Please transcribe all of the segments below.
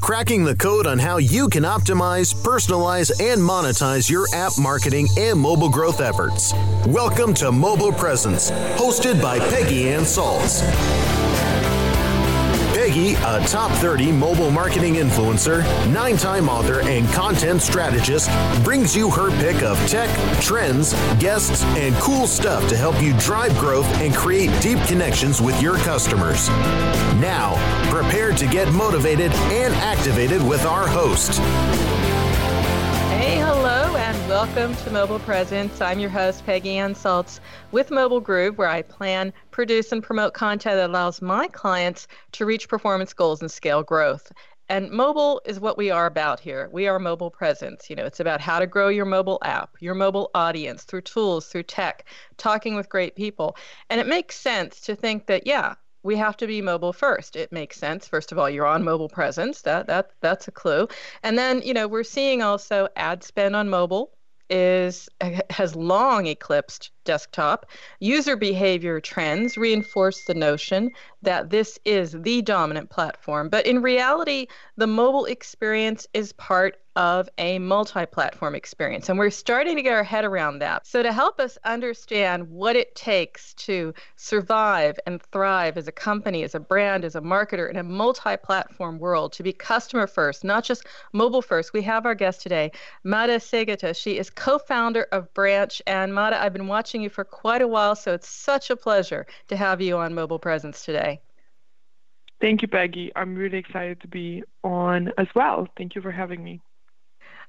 Cracking the code on how you can optimize, personalize, and monetize your app marketing and mobile growth efforts. Welcome to Mobile Presence, hosted by Peggy Ann Salz. A top 30 mobile marketing influencer, nine time author, and content strategist, brings you her pick of tech, trends, guests, and cool stuff to help you drive growth and create deep connections with your customers. Now, prepare to get motivated and activated with our host. Hey, hello, welcome to Mobile Presence. I'm your host, Peggy Ann Salz with Mobile Groove, where I plan, produce, and promote content that allows my clients to reach performance goals and scale growth. And mobile is what we are about here. We are mobile presence. You know, it's about how to grow your mobile app, your mobile audience through tools, through tech, talking with great people. And it makes sense to think that, yeah, we have to be mobile first. It makes sense. First of all, you're on mobile presence. That that that's a clue. And then, you know, we're seeing also ad spend on mobile is has long eclipsed desktop. User behavior trends reinforce the notion that this is the dominant platform, but in reality, the mobile experience is part of a multi platform experience. And we're starting to get our head around that. So, to help us understand what it takes to survive and thrive as a company, as a brand, as a marketer in a multi platform world, to be customer first, not just mobile first, we have our guest today, Mada Seghete. She is co founder of Branch. And Mada, I've been watching you for quite a while, so it's such a pleasure to have you on Mobile Presence today. Thank you, Peggy. I'm really excited to be on as well. Thank you for having me.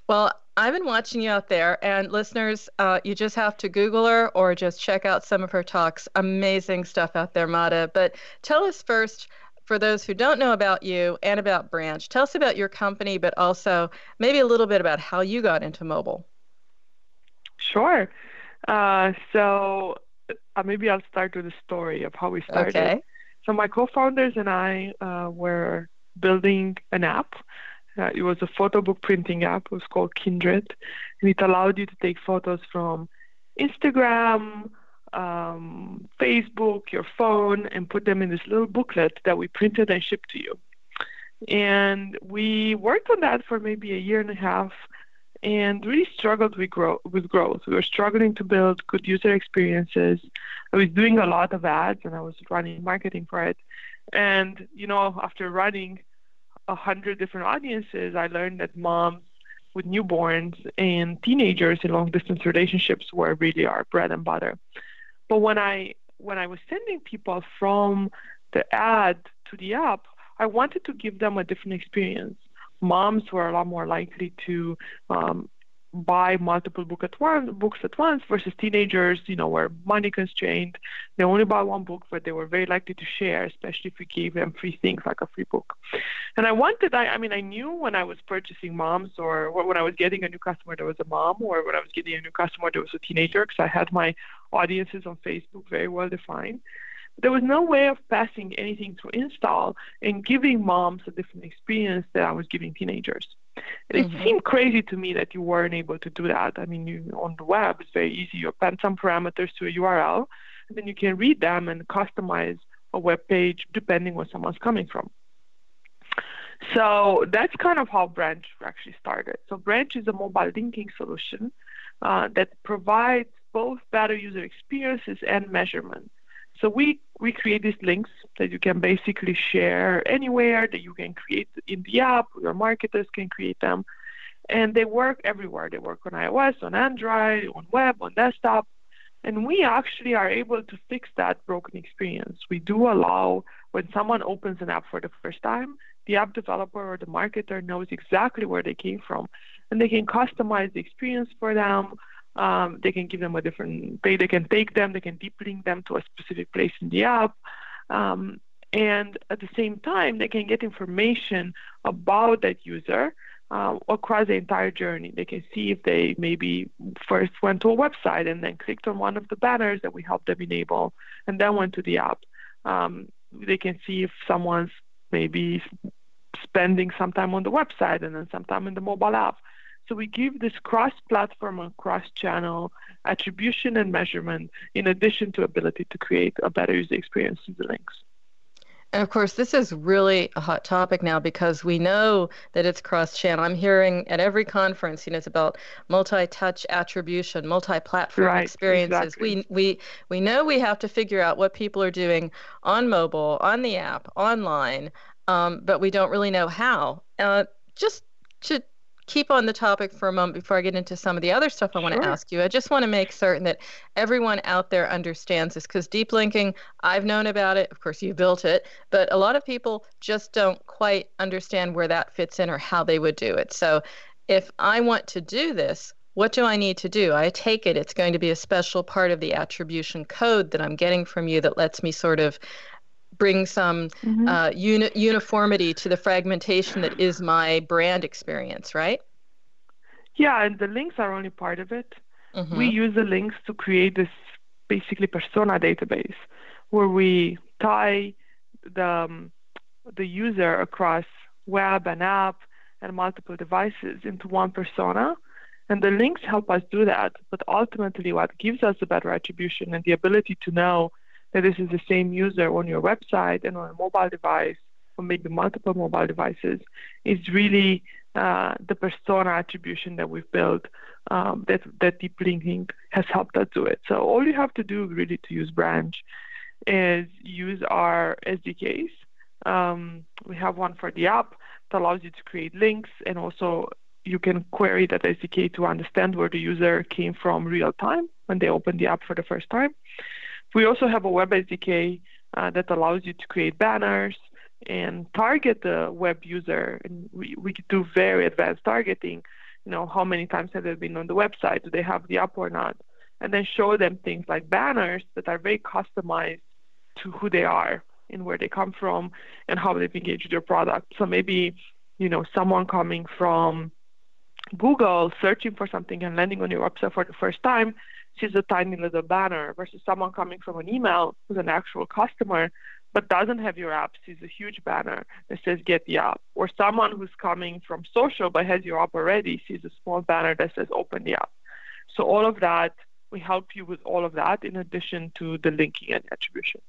Well, I've been watching you out there, and listeners, uh, you just have to Google her or just check out some of her talks. Amazing stuff out there, Mada. But tell us first, for those who don't know about you and about Branch, tell us about your company, but also maybe a little bit about how you got into mobile. Sure. Uh, so uh, maybe I'll start with the story of how we started. Okay. So my co-founders and I uh, were building an app uh, it was a photo book printing app. It was called Kindred, and it allowed you to take photos from Instagram, um, Facebook, your phone, and put them in this little booklet that we printed and shipped to you. And we worked on that for maybe a year and a half, and really struggled with, grow- with growth. We were struggling to build good user experiences. I was doing a lot of ads, and I was running marketing for it. And you know, after running a hundred different audiences, I learned that moms with newborns and teenagers in long distance relationships were really our bread and butter. But when I when I was sending people from the ad to the app, I wanted to give them a different experience. Moms were a lot more likely to um, buy multiple book at once, books at once versus teenagers, you know, were money constrained. They only buy one book, but they were very likely to share, especially if we gave them free things like a free book. And I wanted, I, I mean, I knew when I was purchasing moms or when I was getting a new customer that was a mom or when I was getting a new customer that was a teenager because I had my audiences on Facebook very well defined. There was no way of passing anything to install and giving moms a different experience that I was giving teenagers. And mm-hmm. it seemed crazy to me that you weren't able to do that. I mean, you, on the web, it's very easy. You append some parameters to a URL, and then you can read them and customize a web page depending where someone's coming from. So that's kind of how Branch actually started. So Branch is a mobile linking solution uh, that provides both better user experiences and measurement. So we, we create these links that you can basically share anywhere, that you can create in the app, your marketers can create them. And they work everywhere. They work on iOS, on Android, on web, on desktop. And we actually are able to fix that broken experience. We do allow when someone opens an app for the first time, the app developer or the marketer knows exactly where they came from and they can customize the experience for them um, they can give them a different page. They can take them. They can deep link them to a specific place in the app. Um, and at the same time, they can get information about that user uh, across the entire journey. They can see if they maybe first went to a website and then clicked on one of the banners that we helped them enable and then went to the app. Um, they can see if someone's maybe spending some time on the website and then some time in the mobile app. So we give this cross-platform and cross-channel attribution and measurement in addition to ability to create a better user experience through the links. And of course, this is really a hot topic now because we know that it's cross-channel. I'm hearing at every conference, you know, it's about multi-touch attribution, multi-platform right, experiences. Exactly. We we we know we have to figure out what people are doing on mobile, on the app, online, um, but we don't really know how. Uh, just to keep on the topic for a moment before I get into some of the other stuff I want sure. to ask you. I just want to make certain that everyone out there understands this because deep linking, I've known about it. Of course, you built it, but a lot of people just don't quite understand where that fits in or how they would do it. So if I want to do this, what do I need to do? I take it it's going to be a special part of the attribution code that I'm getting from you that lets me sort of bring some mm-hmm. uh, uni- uniformity to the fragmentation that is my brand experience, right? Yeah, and the links are only part of it. Mm-hmm. We use the links to create this basically persona database where we tie the um, the user across web and app and multiple devices into one persona. And the links help us do that. But ultimately, what gives us the better attribution and the ability to know that this is the same user on your website and on a mobile device or maybe multiple mobile devices is really uh, the persona attribution that we've built um, that, that deep linking has helped us do it. So all you have to do really to use Branch is use our SDKs. Um, we have one for the app that allows you to create links and also you can query that SDK to understand where the user came from real time when they open the app for the first time. We also have a web SDK uh, that allows you to create banners and target the web user. And we, we do very advanced targeting. You know, how many times have they been on the website? Do they have the app or not? And then show them things like banners that are very customized to who they are and where they come from and how they've engaged with your product. So maybe, you know, someone coming from Google searching for something and landing on your website for the first time sees a tiny little banner versus someone coming from an email who's an actual customer but doesn't have your app sees a huge banner that says get the app. Or someone who's coming from social but has your app already sees a small banner that says open the app. So all of that, we help you with all of that in addition to the linking and attribution.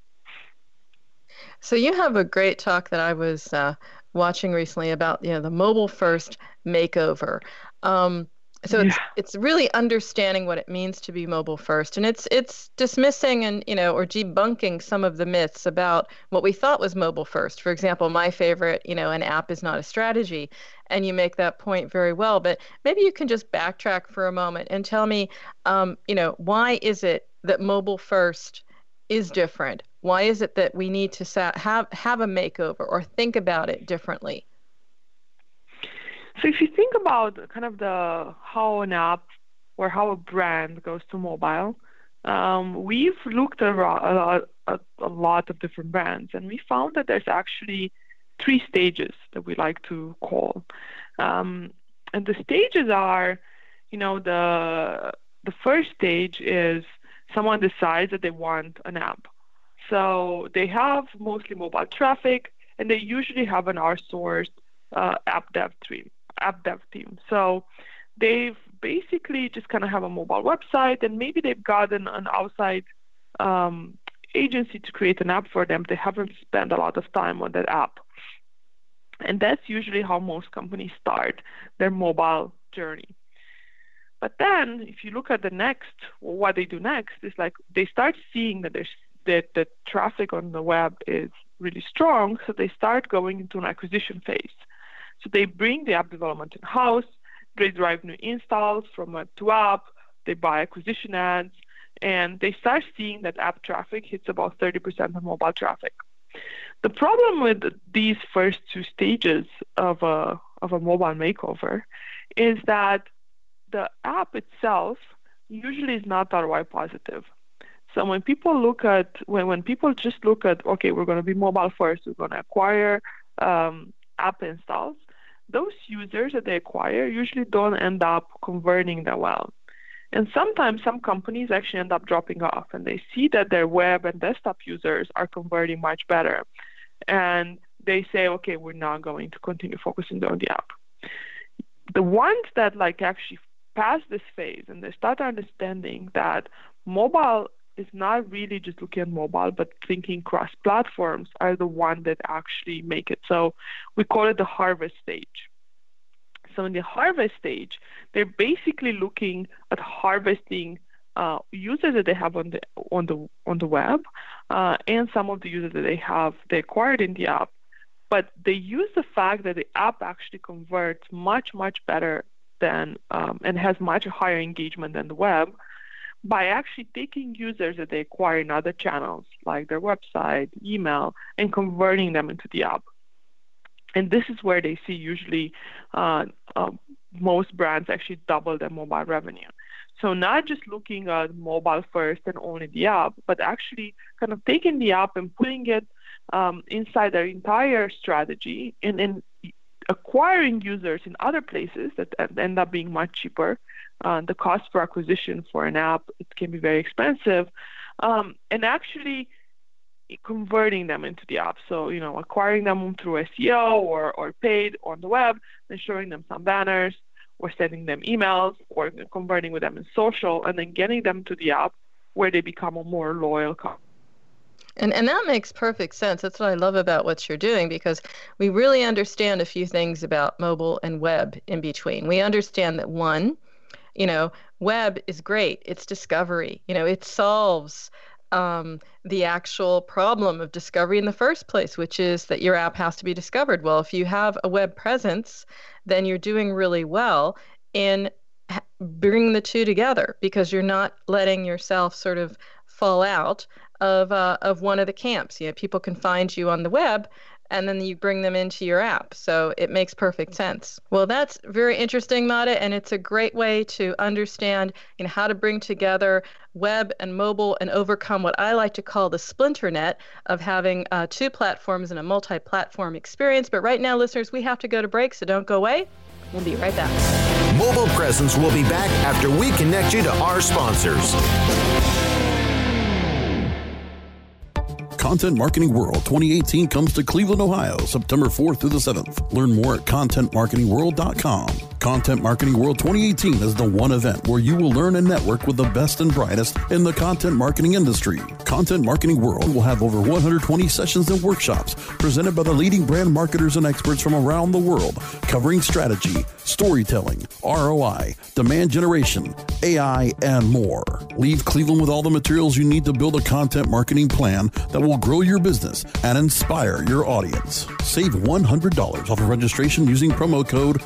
So you have a great talk that I was uh, watching recently about you know the mobile first makeover. Um, so yeah. it's it's really understanding what it means to be mobile first. And it's it's dismissing and you know or debunking some of the myths about what we thought was mobile first. For example my favorite you know an app is not a strategy. And you make that point very well. But maybe you can just backtrack for a moment and tell me um, you know why is it that mobile first is different? Why is it that we need to have have a makeover or think about it differently So if you think about kind of the how an app or how a brand goes to mobile, um, we've looked at a lot, a lot of different brands, and we found that there's actually three stages that we like to call. Um, and the stages are, you know, the the first stage is someone decides that they want an app. So they have mostly mobile traffic, and they usually have an outsourced uh, app dev team. App dev team. So they've basically just kind of have a mobile website, and maybe they've gotten an outside um, agency to create an app for them. They haven't spent a lot of time on that app. And that's usually how most companies start their mobile journey. But then, if you look at the next, what they do next is like they start seeing that there's that the traffic on the web is really strong, so they start going into an acquisition phase. So they bring the app development in house, they drive new installs from web to app, they buy acquisition ads, and they start seeing that app traffic hits about 30% of mobile traffic. The problem with these first two stages of a of a mobile makeover is that the app itself usually is not ROI positive. So when people look at when when people just look at okay, we're going to be mobile first, we're going to acquire um, app installs. Those users that they acquire usually don't end up converting that well. And sometimes some companies actually end up dropping off and they see that their web and desktop users are converting much better. And they say, okay, we're not going to continue focusing on the app. The ones that like actually pass this phase and they start understanding that mobile is not really just looking at mobile, but thinking cross platforms are the one that actually make it. So we call it the harvest stage. So in the harvest stage, they're basically looking at harvesting uh, users that they have on the on the on the web, uh, and some of the users that they have they acquired in the app. But they use the fact that the app actually converts much much better than um, and has much higher engagement than the web by actually taking users that they acquire in other channels like their website, email, and converting them into the app and this is where they see usually uh, uh, most brands actually double their mobile revenue. So not just looking at mobile first and only the app, but actually kind of taking the app and putting it um, inside their entire strategy and then acquiring users in other places that end up being much cheaper. Uh, the cost per acquisition for an app it can be very expensive, um, and actually converting them into the app. So, you know, acquiring them through SEO or, or paid on the web, then showing them some banners or sending them emails or converting with them in social and then getting them to the app where they become a more loyal customer. And and that makes perfect sense. That's what I love about what you're doing because we really understand a few things about mobile and web in between. We understand that one, you know, web is great. It's discovery. You know, it solves um, the actual problem of discovery in the first place, which is that your app has to be discovered. Well, if you have a web presence, then you're doing really well in bringing the two together because you're not letting yourself sort of fall out of uh, of one of the camps. You know, people can find you on the web, and then you bring them into your app. So it makes perfect sense. Well, that's very interesting, Mada, and it's a great way to understand you know, how to bring together web and mobile and overcome what I like to call the splinter net of having uh, two platforms and a multi platform experience. But right now, listeners, we have to go to break, so don't go away. We'll be right back. Mobile Presence will be back after we connect you to our sponsors. Content Marketing World 2018 comes to Cleveland, Ohio, September 4th through the 7th. Learn more at contentmarketingworld.com. Content Marketing World 2018 is the one event where you will learn and network with the best and brightest in the content marketing industry. Content Marketing World will have over 120 sessions and workshops presented by the leading brand marketers and experts from around the world, covering strategy, storytelling, ROI, demand generation, AI, and more. Leave Cleveland with all the materials you need to build a content marketing plan that will grow your business and inspire your audience. Save $100 off of registration using promo code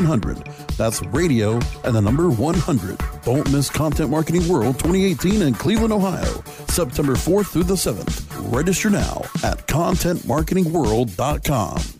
RADIO100. That's radio and the number 100. Don't miss Content Marketing World 2018 in Cleveland, Ohio, September 4th through the 7th. Register now at contentmarketingworld.com.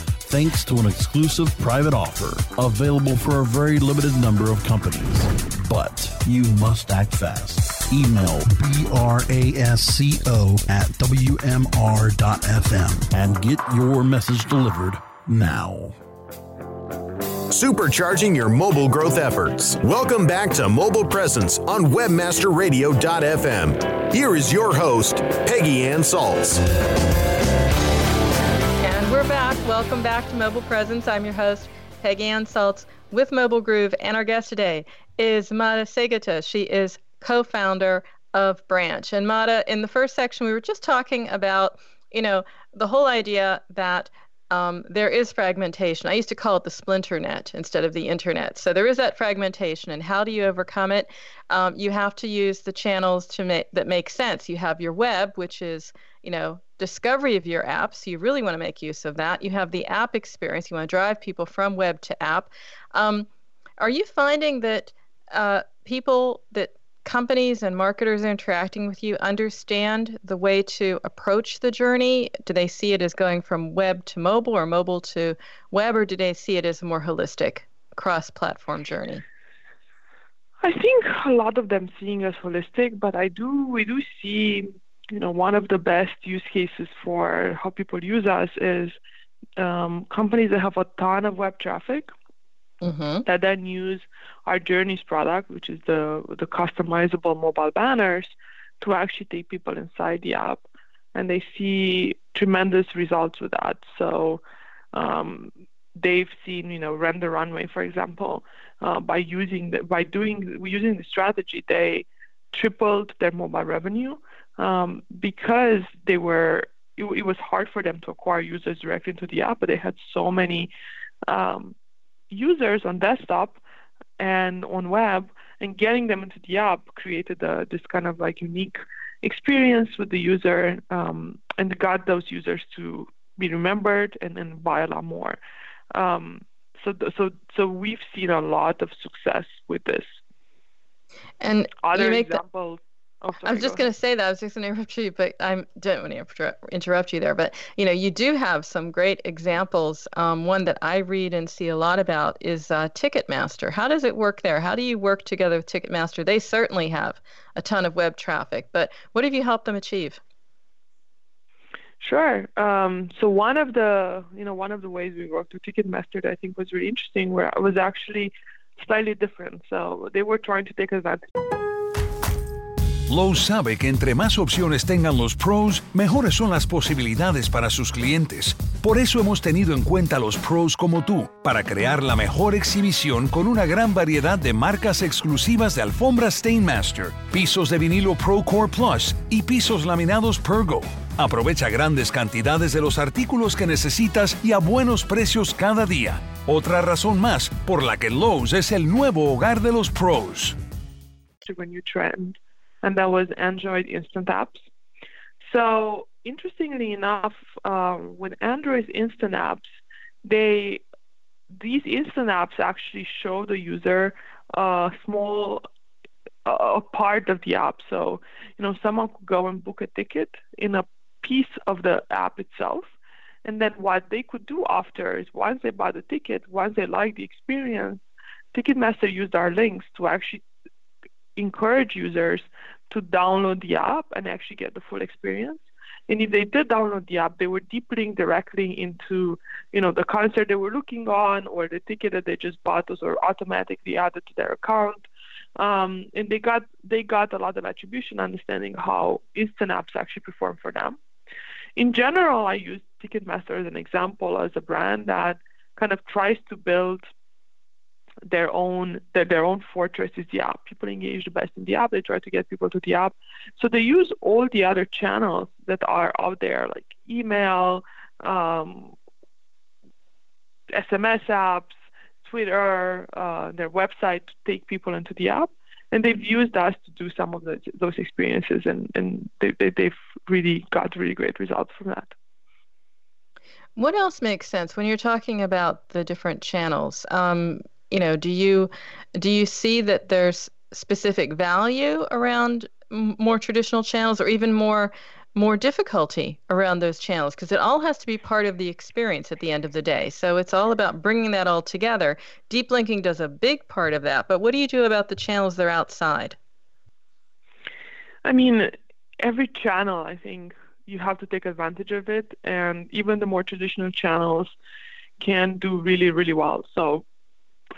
thanks to an exclusive private offer available for a very limited number of companies. But you must act fast. Email brasco at wmr.fm and get your message delivered now. Supercharging your mobile growth efforts. Welcome back to Mobile Presence on WebmasterRadio.fm. Here is your host, Peggy Ann Salz. Welcome back to Mobile Presence. I'm your host, Peggy Ann Salz with Mobile Groove. And our guest today is Mada Seghete. She is co founder of Branch. And Mada, in the first section, we were just talking about, you know, the whole idea that um, there is fragmentation. I used to call it the splinter net instead of the internet. So there is that fragmentation, and how do you overcome it? Um, you have to use the channels to make that make sense. You have your web, which is you know discovery of your app. So you really want to make use of that. You have the app experience. You want to drive people from web to app. Um, are you finding that uh, people that companies and marketers interacting with you understand the way to approach the journey? Do they see it as going from web to mobile or mobile to web, or do they see it as a more holistic cross platform journey? I think a lot of them seeing as holistic, but I do we do see, you know, one of the best use cases for how people use us is um, companies that have a ton of web traffic mm-hmm. that then use our Journeys product, which is the the customizable mobile banners, to actually take people inside the app, and they see tremendous results with that. So um, they've seen, you know, Rent the Runway, for example, uh, by using the, by doing using the strategy, they tripled their mobile revenue um, because they were it, it, was hard for them to acquire users directly into the app, but they had so many um, users on desktop and on web and getting them into the app created a, this kind of like unique experience with the user um, and got those users to be remembered and then buy a lot more. Um, so, so, so we've seen a lot of success with this. And other examples. I was just going to say that. I was just going to interrupt you, but I don't want to interrupt you there. But you know, you do have some great examples. Um, one that I read and see a lot about is uh, Ticketmaster. How does it work there? How do you work together with Ticketmaster? They certainly have a ton of web traffic, but what have you helped them achieve? Sure. Um, so one of the you know one of the ways we worked with Ticketmaster that I think was really interesting, where it was actually slightly different. So they were trying to take advantage. Lowe's sabe que entre más opciones tengan los pros, mejores son las posibilidades para sus clientes. Por eso hemos tenido en cuenta los pros como tú, para crear la mejor exhibición con una gran variedad de marcas exclusivas de alfombras Stainmaster, pisos de vinilo ProCore Plus y pisos laminados Pergo. Aprovecha grandes cantidades de los artículos que necesitas y a buenos precios cada día. Otra razón más por la que Lowe's es el nuevo hogar de los pros. And that was Android Instant Apps. So interestingly enough, um, with Android Instant Apps, they these instant apps actually show the user a small part of the app. So you know, someone could go and book a ticket in a piece of the app itself. And then what they could do after is once they buy the ticket, once they like the experience, Ticketmaster used our links to actually encourage users to download the app and actually get the full experience. And if they did download the app, they were deep link directly into, you know, the concert they were looking on or the ticket that they just bought. Those were automatically added to their account. Um, and they got they got a lot of attribution, understanding how instant apps actually perform for them. In general, I use Ticketmaster as an example as a brand that kind of tries to build their own their, their own fortress is the app. People engage the best in the app. They try to get people to the app. So they use all the other channels that are out there, like email, um, SMS apps, Twitter, uh, their website to take people into the app. And they've used us to do some of the, those experiences, and, and they, they, they've really got really great results from that. What else makes sense when you're talking about the different channels? Um, you know, do you do you see that there's specific value around more traditional channels, or even more more difficulty around those channels? Because it all has to be part of the experience at the end of the day. So it's all about bringing that all together. Deep linking does a big part of that, but what do you do about the channels that are outside? I mean, every channel, I think you have to take advantage of it, and even the more traditional channels can do really, really well. So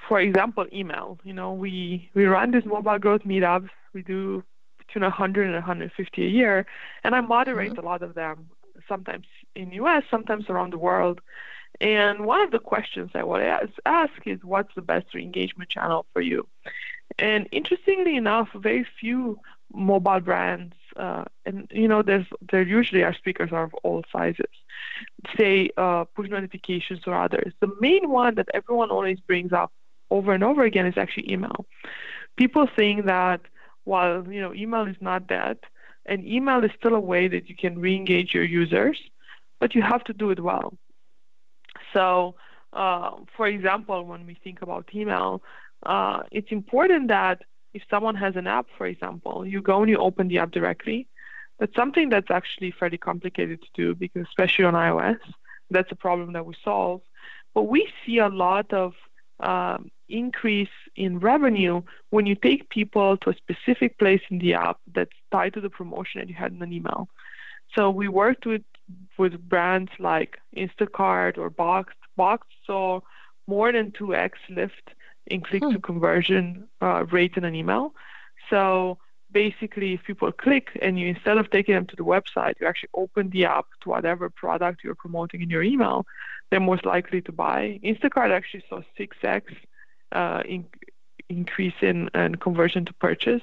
for example, email. You know, we we run these mobile growth meetups. We do between 100 and 150 a year, and I moderate mm-hmm. a lot of them. Sometimes in the U.S., sometimes around the world. And one of the questions I want to ask is, what's the best re-engagement channel for you? And interestingly enough, very few mobile brands, uh, and you know, there's there usually are speakers are of all sizes, say uh, push notifications or others. The main one that everyone always brings up over and over again is actually email. People think that while you know email is not dead, and email is still a way that you can re-engage your users, but you have to do it well. So, uh, for example, when we think about email, uh, it's important that if someone has an app, for example, you go and you open the app directly. That's something that's actually fairly complicated to do because, especially on iOS, that's a problem that we solve. But we see a lot of um, increase in revenue when you take people to a specific place in the app that's tied to the promotion that you had in an email. So we worked with with brands like Instacart or Box. Box saw more than 2x lift in click to hmm. conversion uh, rate in an email. So basically, if people click and you instead of taking them to the website, you actually open the app to whatever product you're promoting in your email, they're most likely to buy. Instacart actually saw 6x uh, in, increase in, in conversion to purchase.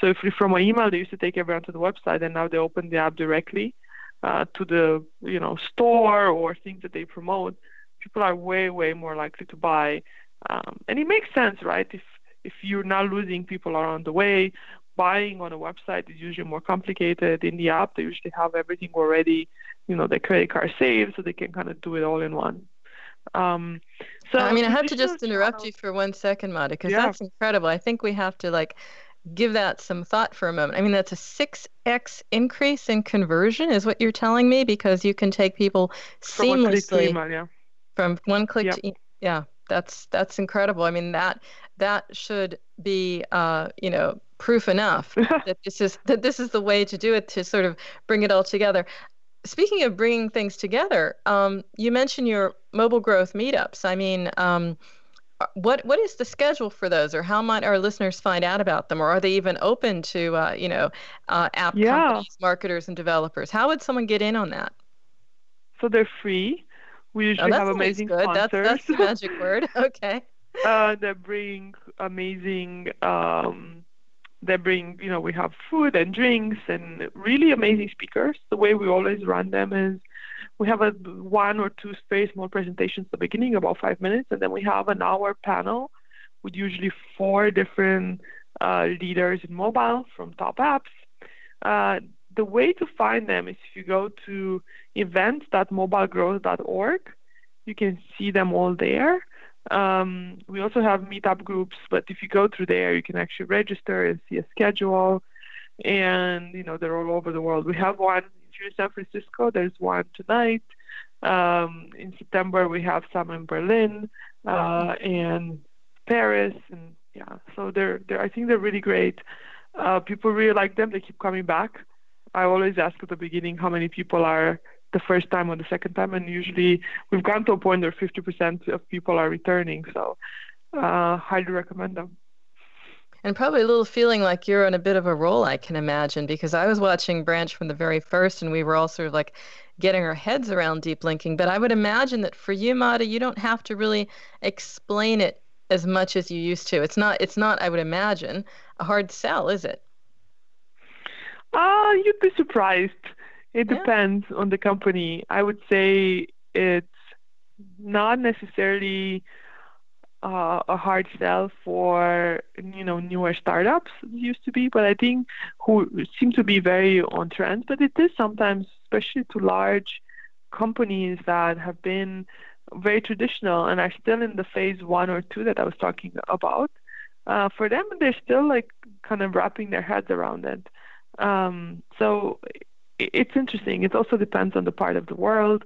So if from an email they used to take everyone to the website, and now they open the app directly uh, to the you know store or things that they promote, people are way way more likely to buy. Um, and it makes sense, right? If if you're not losing people along the way, buying on a website is usually more complicated. In the app, they usually have everything already you know their credit card saved, so they can kind of do it all in one. Um, so I mean, I have to just interrupt you for one second, Mada, because yeah. that's incredible. I think we have to like give that some thought for a moment. I mean, that's a six x increase in conversion, is what you're telling me, because you can take people seamlessly from one click to email, yeah. From one click yep. to e- yeah, that's that's incredible. I mean that that should be uh, you know proof enough that this is that this is the way to do it to sort of bring it all together speaking of bringing things together, um, you mentioned your mobile growth meetups. I mean, um, what what is the schedule for those, or how might our listeners find out about them, or are they even open to uh, you know uh, app yeah. companies, marketers, and developers? How would someone get in on that? So they're free. We oh, usually oh, have amazing good. sponsors. That's, that's the magic word. Okay. Uh, they bring amazing um, they bring, you know, we have food and drinks and really amazing speakers. The way we always run them is we have a one or two very small presentations at the beginning, about five minutes, and then we have an hour panel with usually four different uh, leaders in mobile from top apps. Uh, the way to find them is if you go to events.mobilegrowth.org, you can see them all there. Um, we also have meetup groups, but if you go through there, you can actually register and see a schedule. And you know they're all over the world. We have one in San Francisco. There's one tonight. Um, in September, we have some in Berlin, uh, and Paris, and yeah, so they're they're I think they're really great. Uh, people really like them. They keep coming back. I always ask at the beginning how many people are the first time or the second time, and usually we've gone to a point where 50% of people are returning. So, uh, highly recommend them. And probably a little feeling like you're on a bit of a roll, I can imagine, because I was watching Branch from the very first, and we were all sort of like getting our heads around deep linking. But I would imagine that for you, Mada, you don't have to really explain it as much as you used to. It's not. It's not. I would imagine a hard sell, is it? Uh, you'd be surprised. It yeah. depends on the company. I would say it's not necessarily uh, a hard sell for you know newer startups used to be, but I think who seem to be very on trend. But it is sometimes, especially to large companies that have been very traditional and are still in the phase one or two that I was talking about. Uh, for them, they're still like kind of wrapping their heads around it. Um, so it's interesting. It also depends on the part of the world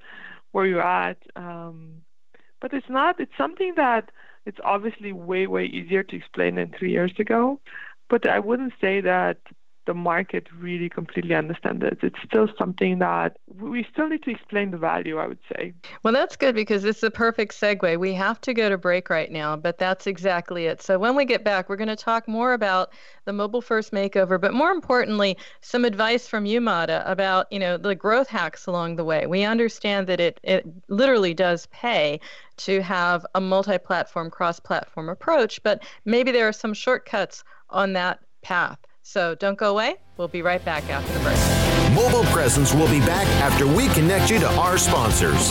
where you're at. Um, but it's not. It's something that it's obviously way way easier to explain than three years ago. But I wouldn't say that the market really completely understands it. It's still something that we still need to explain the value, I would say. Well, that's good because it's a perfect segue. We have to go to break right now, but that's exactly it. So when we get back, we're going to talk more about the mobile first makeover, but more importantly, some advice from you, Mada, about, you know, the growth hacks along the way. We understand that it, it literally does pay to have a multi-platform, cross-platform approach, but maybe there are some shortcuts on that path. So don't go away. We'll be right back after the break. Mobile Presence will be back after we connect you to our sponsors.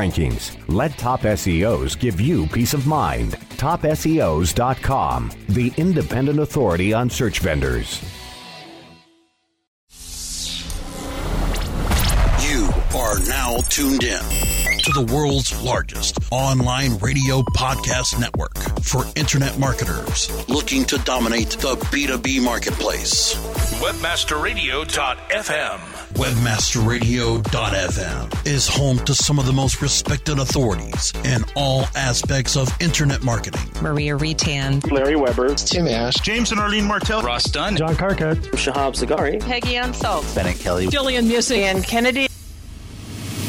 rankings. Let Top SEOs give you peace of mind. TopSEOs.com, the independent authority on search vendors. You are now tuned in to the world's largest online radio podcast network for internet marketers looking to dominate the B2B marketplace. Webmasterradio.fm. Webmasterradio.fm is home to some of the most respected authorities in all aspects of internet marketing. Maria Retan, Larry Weber, Tim Ash, James and Arlene Martell, Ross Dunn, John Carcutt, Shahab Sagari, Peggy Ann Salz, Bennett Kelly, Jillian Muessing, and Kennedy.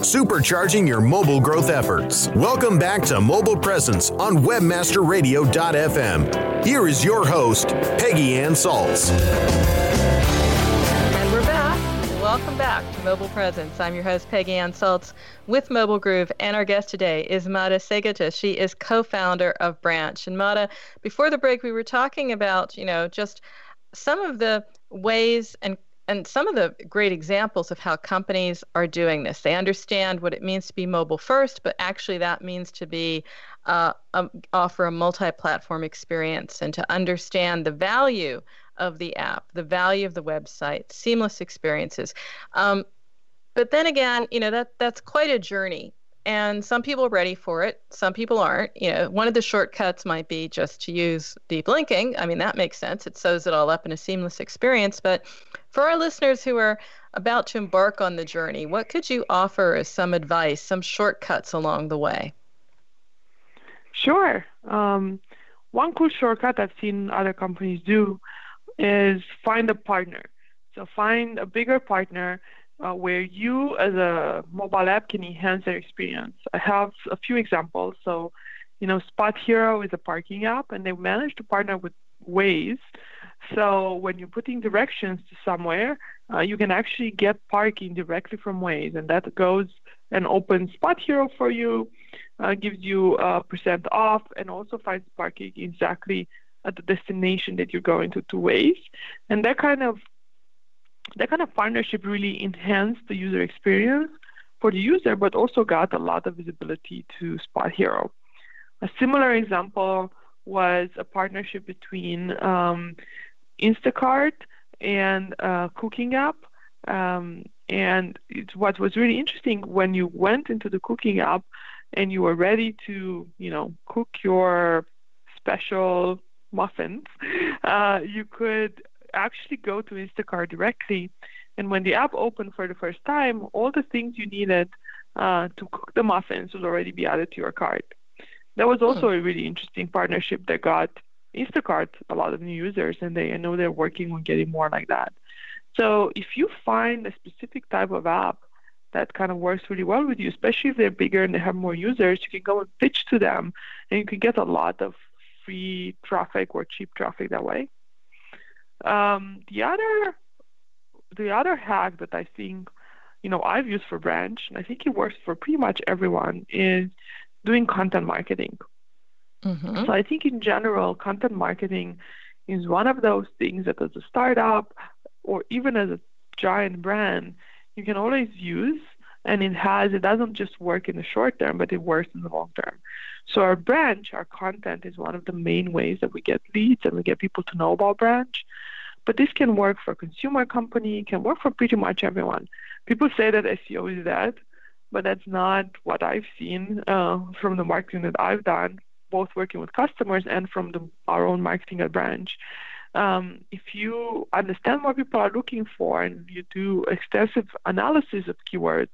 Supercharging your mobile growth efforts. Welcome back to Mobile Presence on WebmasterRadio.fm. Here is your host, Peggy Ann Salz. And we're back. Welcome back to Mobile Presence. I'm your host, Peggy Ann Salz with Mobile Groove, and our guest today is Mada Seghete. She is co-founder of Branch. And Mada, before the break, we were talking about, you know, just some of the ways and and some of the great examples of how companies are doing this. They understand what it means to be mobile first, but actually that means to be uh, um, offer a multi-platform experience and to understand the value of the app, the value of the website, seamless experiences. Um, but then again, you know that that's quite a journey and some people are ready for it some people aren't you know one of the shortcuts might be just to use deep linking i mean that makes sense it sews it all up in a seamless experience but for our listeners who are about to embark on the journey what could you offer as some advice some shortcuts along the way sure um, one cool shortcut i've seen other companies do is find a partner so find a bigger partner uh, where you as a mobile app can enhance their experience. I have a few examples. So, you know, SpotHero is a parking app, and they managed to partner with Waze. So when you're putting directions to somewhere, uh, you can actually get parking directly from Waze, and that goes and opens SpotHero for you, uh, gives you a percent off, and also finds parking exactly at the destination that you're going to to Waze. And that kind of that kind of partnership really enhanced the user experience for the user, but also got a lot of visibility to SpotHero. A similar example was a partnership between um, Instacart and a cooking app. Um, and what was really interesting when you went into the cooking app and you were ready to, you know, cook your special muffins, uh, you could actually go to Instacart directly. And when the app opened for the first time, all the things you needed uh, to cook the muffins will already be added to your cart. That was also a really interesting partnership that got Instacart a lot of new users, and they I know they're working on getting more like that. So if you find a specific type of app that kind of works really well with you, especially if they're bigger and they have more users, you can go and pitch to them, and you can get a lot of free traffic or cheap traffic that way. Um, the other the other hack that I think you know I've used for Branch, and I think it works for pretty much everyone, is doing content marketing. Mm-hmm. So I think in general, content marketing is one of those things that as a startup or even as a giant brand, you can always use and it has it doesn't just work in the short term but it works in the long term. So our branch our content is one of the main ways that we get leads and we get people to know about branch. But this can work for consumer company can work for pretty much everyone. People say that seo is dead but that's not what i've seen uh, from the marketing that i've done both working with customers and from the, our own marketing at branch um, if you understand what people are looking for and you do extensive analysis of keywords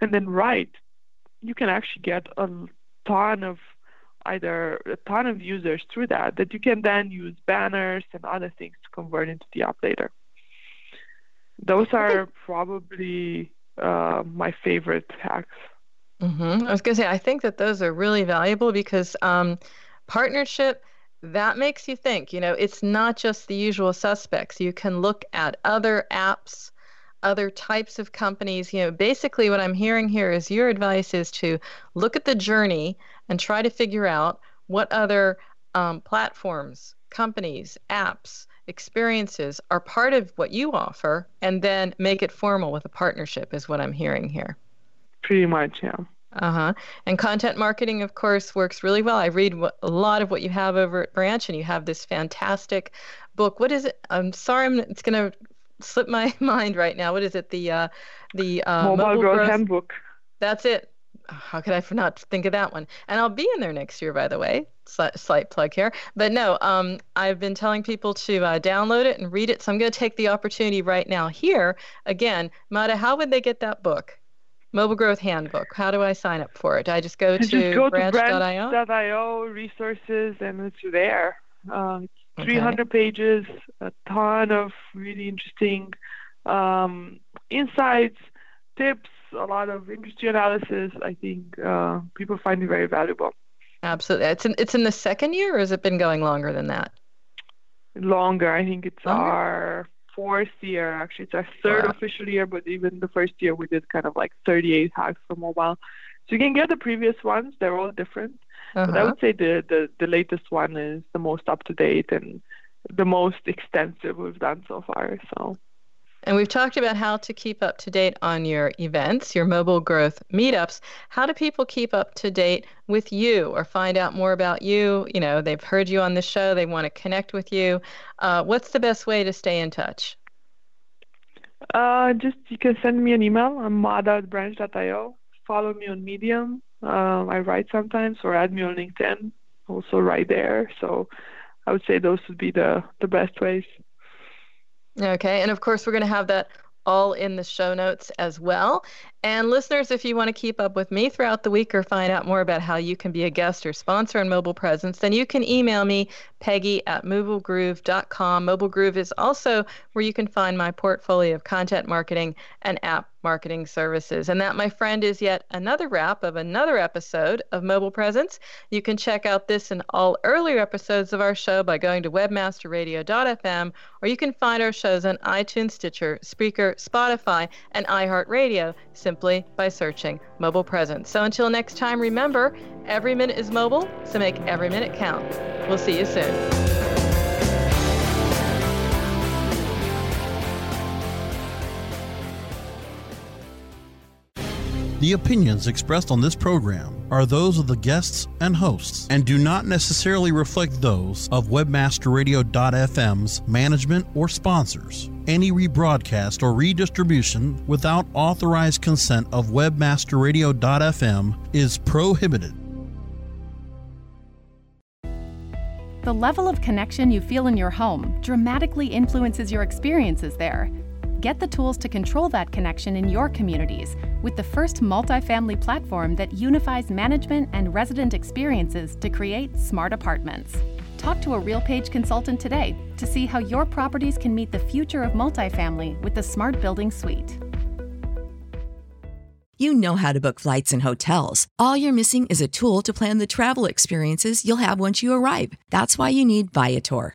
and then write, you can actually get a ton of either a ton of users through that that you can then use banners and other things to convert into the app later. Those are probably uh, my favorite hacks. Mm-hmm. I was going to say, I think that those are really valuable because um, partnership that makes you think. You know, it's not just the usual suspects. You can look at other apps other types of companies. You know, basically what I'm hearing here is your advice is to look at the journey and try to figure out what other um, platforms, companies, apps, experiences are part of what you offer, and then make it formal with a partnership. Is what I'm hearing here. Pretty much, yeah. Uh huh. And content marketing, of course, works really well. I read a lot of what you have over at Branch, and you have this fantastic book. What is it? I'm sorry, I'm, it's going to slip my mind right now. What is it? The uh, the uh, mobile, mobile growth, growth handbook. That's it. How could I not think of that one? And I'll be in there next year, by the way. Slight, slight plug here. But no, um, I've been telling people to uh, download it and read it. So I'm going to take the opportunity right now here. Again, Mada, how would they get that book? Mobile Growth Handbook. How do I sign up for it? Do I just go to, just go branch.io? to branch.io resources and it's there. Uh, it's 300 okay. pages, a ton of really interesting um, insights, tips, a lot of industry analysis. I think uh, people find it very valuable. Absolutely. It's in, it's in the second year, or has it been going longer than that? Longer. I think it's longer? our fourth year, actually. It's our third wow. official year, but even the first year we did kind of like 38 hacks for mobile. So you can get the previous ones, they're all different. Uh-huh. But I would say the, the, the latest one is the most up to date and the most extensive we've done so far. So And we've talked about how to keep up to date on your events, your mobile growth meetups. How do people keep up to date with you or find out more about you? You know, they've heard you on the show, they want to connect with you. Uh, what's the best way to stay in touch? Uh, just you can send me an email. I'm. Follow me on Medium. Um, I write sometimes, or add me on LinkedIn. Also, right there. So, I would say those would be the the best ways. Okay, and of course, we're going to have that all in the show notes as well. And listeners, if you want to keep up with me throughout the week or find out more about how you can be a guest or sponsor on Mobile Presence, then you can email me, Peggy at mobilegroove.com. Mobile Groove is also where you can find my portfolio of content marketing and app marketing services. And that, my friend, is yet another wrap of another episode of Mobile Presence. You can check out this and all earlier episodes of our show by going to webmasterradio.fm, or you can find our shows on iTunes, Stitcher, Spreaker, Spotify, and iHeartRadio simply by searching Mobile Presence. So until next time, remember, every minute is mobile, so make every minute count. We'll see you soon. The opinions expressed on this program are those of the guests and hosts and do not necessarily reflect those of webmasterradio.fm's management or sponsors. Any rebroadcast or redistribution without authorized consent of webmasterradio.fm is prohibited. The level of connection you feel in your home dramatically influences your experiences there. Get the tools to control that connection in your communities with the first multifamily platform that unifies management and resident experiences to create smart apartments. Talk to a RealPage consultant today to see how your properties can meet the future of multifamily with the Smart Building Suite. You know how to book flights and hotels. All you're missing is a tool to plan the travel experiences you'll have once you arrive. That's why you need Viator.